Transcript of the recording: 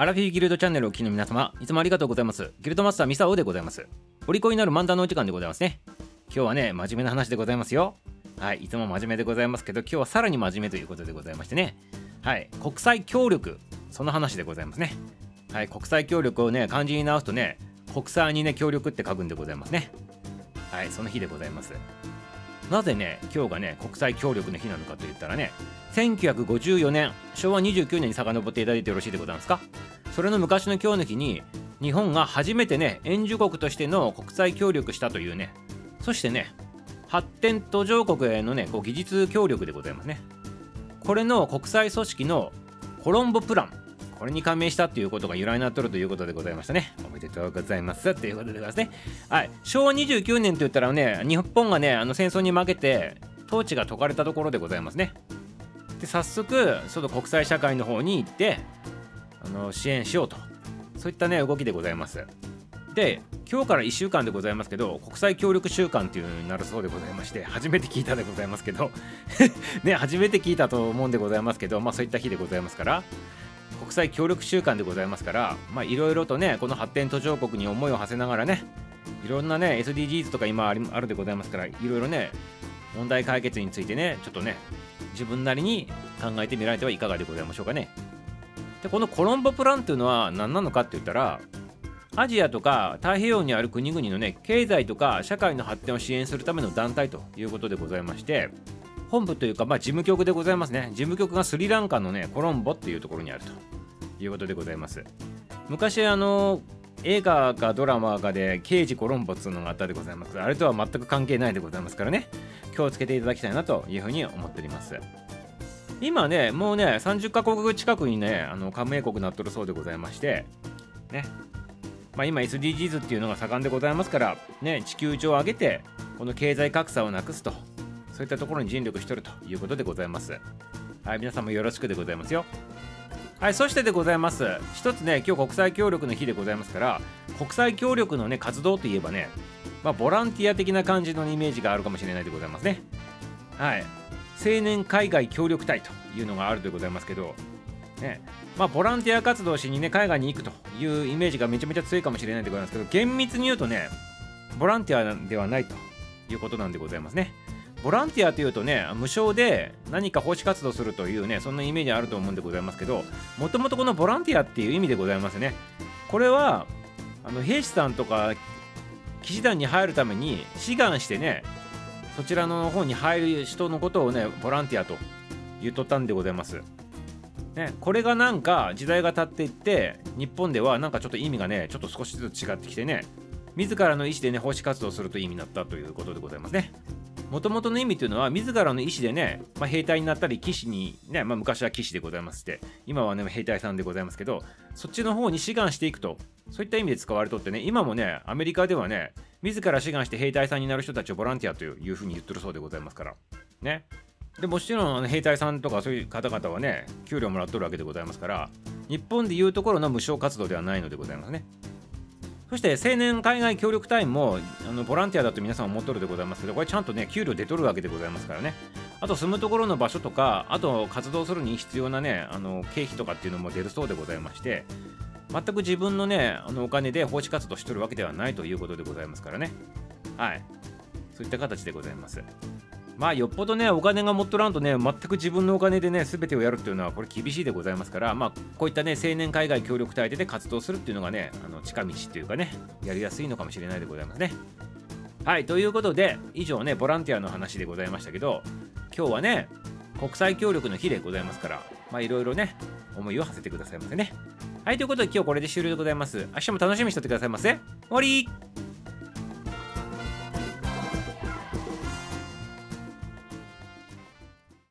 アラフィーギルドチャンネルをお聞きの皆様、いつもありがとうございます。ギルドマスターミサオでございます。お利口になる漫談のお時間でございますね。今日はね、真面目な話でございますよ。はい、いつも真面目でございますけど、今日はさらに真面目ということでございましてね。はい、国際協力、その話でございますね。はい、国際協力をね、漢字に直すとね、国際にね、協力って書くんでございますね。はい、その日でございます。なぜね、今日がね、国際協力の日なのかと言ったらね、1954年、昭和29年に遡っていただいてよろしいでございますか？それの昔の今日の日に、日本が初めてね、援助国としての国際協力したというね、そしてね、発展途上国へのね、こう技術協力でございますね。これの国際組織のコロンボプラン、これに加盟したっていうことが由来になっとるということでございましたね。おめでとうございます。ということでございますね。はい。昭和29年と言ったらね、日本がね、あの戦争に負けて、統治が解かれたところでございますね。で、早速、その国際社会の方に行って、の支援しようと。そういったね、動きでございます。で、今日から1週間でございますけど、国際協力週間っていうのになるそうでございまして、初めて聞いたでございますけど、ね、初めて聞いたと思うんでございますけど、まあそういった日でございますから、国際協力週間でございますからまあいろいろとねこの発展途上国に思いを馳せながらねいろんなね SDGs とか今ありあるでございますからいろいろね問題解決についてねちょっとね自分なりに考えてみられてはいかがでございましょうかねでこのコロンボプランっていうのは何なのかって言ったらアジアとか太平洋にある国々のね経済とか社会の発展を支援するための団体ということでございまして本部というか、まあ、事務局でございますね。事務局がスリランカのね、コロンボっていうところにあるということでございます。昔、あの、映画かドラマかで刑事コロンボっていうのがあったでございますあれとは全く関係ないでございますからね、気をつけていただきたいなというふうに思っております。今ね、もうね、30カ国近くにね、あの加盟国なっとるそうでございまして、ね、まあ、今 SDGs っていうのが盛んでございますから、ね、地球上を上げて、この経済格差をなくすとそういったところに尽力してるということでございます。はい、皆さんもよろしくでございますよ。はい、そしてでございます。一つね、今日国際協力の日でございますから、国際協力のね、活動といえばね、まあ、ボランティア的な感じのイメージがあるかもしれないでございますね。はい。青年海外協力隊というのがあるでございますけど、ね、まあ、ボランティア活動しにね、海外に行くというイメージがめちゃめちゃ強いかもしれないでございますけど、厳密に言うとね、ボランティアではないということなんでございますね。ボランティアというとね無償で何か奉仕活動するというねそんなイメージあると思うんでございますけどもともとこのボランティアっていう意味でございますねこれはあの兵士さんとか騎士団に入るために志願してねそちらの方に入る人のことをねボランティアと言っとったんでございます。ね、これがなんか時代が経っていって日本ではなんかちょっと意味がねちょっと少しずつ違ってきてね自らの意思でね奉仕活動するという意味になったということでございますね。もともとの意味というのは自らの意思でね、まあ、兵隊になったり騎士にね、まあ、昔は騎士でございますって今はね兵隊さんでございますけどそっちの方に志願していくとそういった意味で使われとってね今もねアメリカではね自ら志願して兵隊さんになる人たちをボランティアというふうに言ってるそうでございますからね。でもちろん兵隊さんとかそういう方々はね給料もらっとるわけでございますから日本でいうところの無償活動ではないのでございますね。そして青年海外協力隊もあのボランティアだと皆さん思っとるでございますけど、これちゃんとね、給料出とるわけでございますからね。あと住むところの場所とか、あと活動するに必要なね、あの経費とかっていうのも出るそうでございまして、全く自分のね、あのお金で奉仕活動しとるわけではないということでございますからね。はい。そういった形でございます。まあよっぽどねお金が持っとらんとね全く自分のお金でね全てをやるっていうのはこれ厳しいでございますからまあこういったね青年海外協力隊で、活動するっていうのがねあの近道っていうかねやりやすいのかもしれないでございますね。はいということで以上ねボランティアの話でございましたけど今日はね国際協力の日でございますからまあいろいろね思いを馳せてくださいませね。はいということで今日これで終了でございます。明日も楽しみにしておってくださいませ。終わり。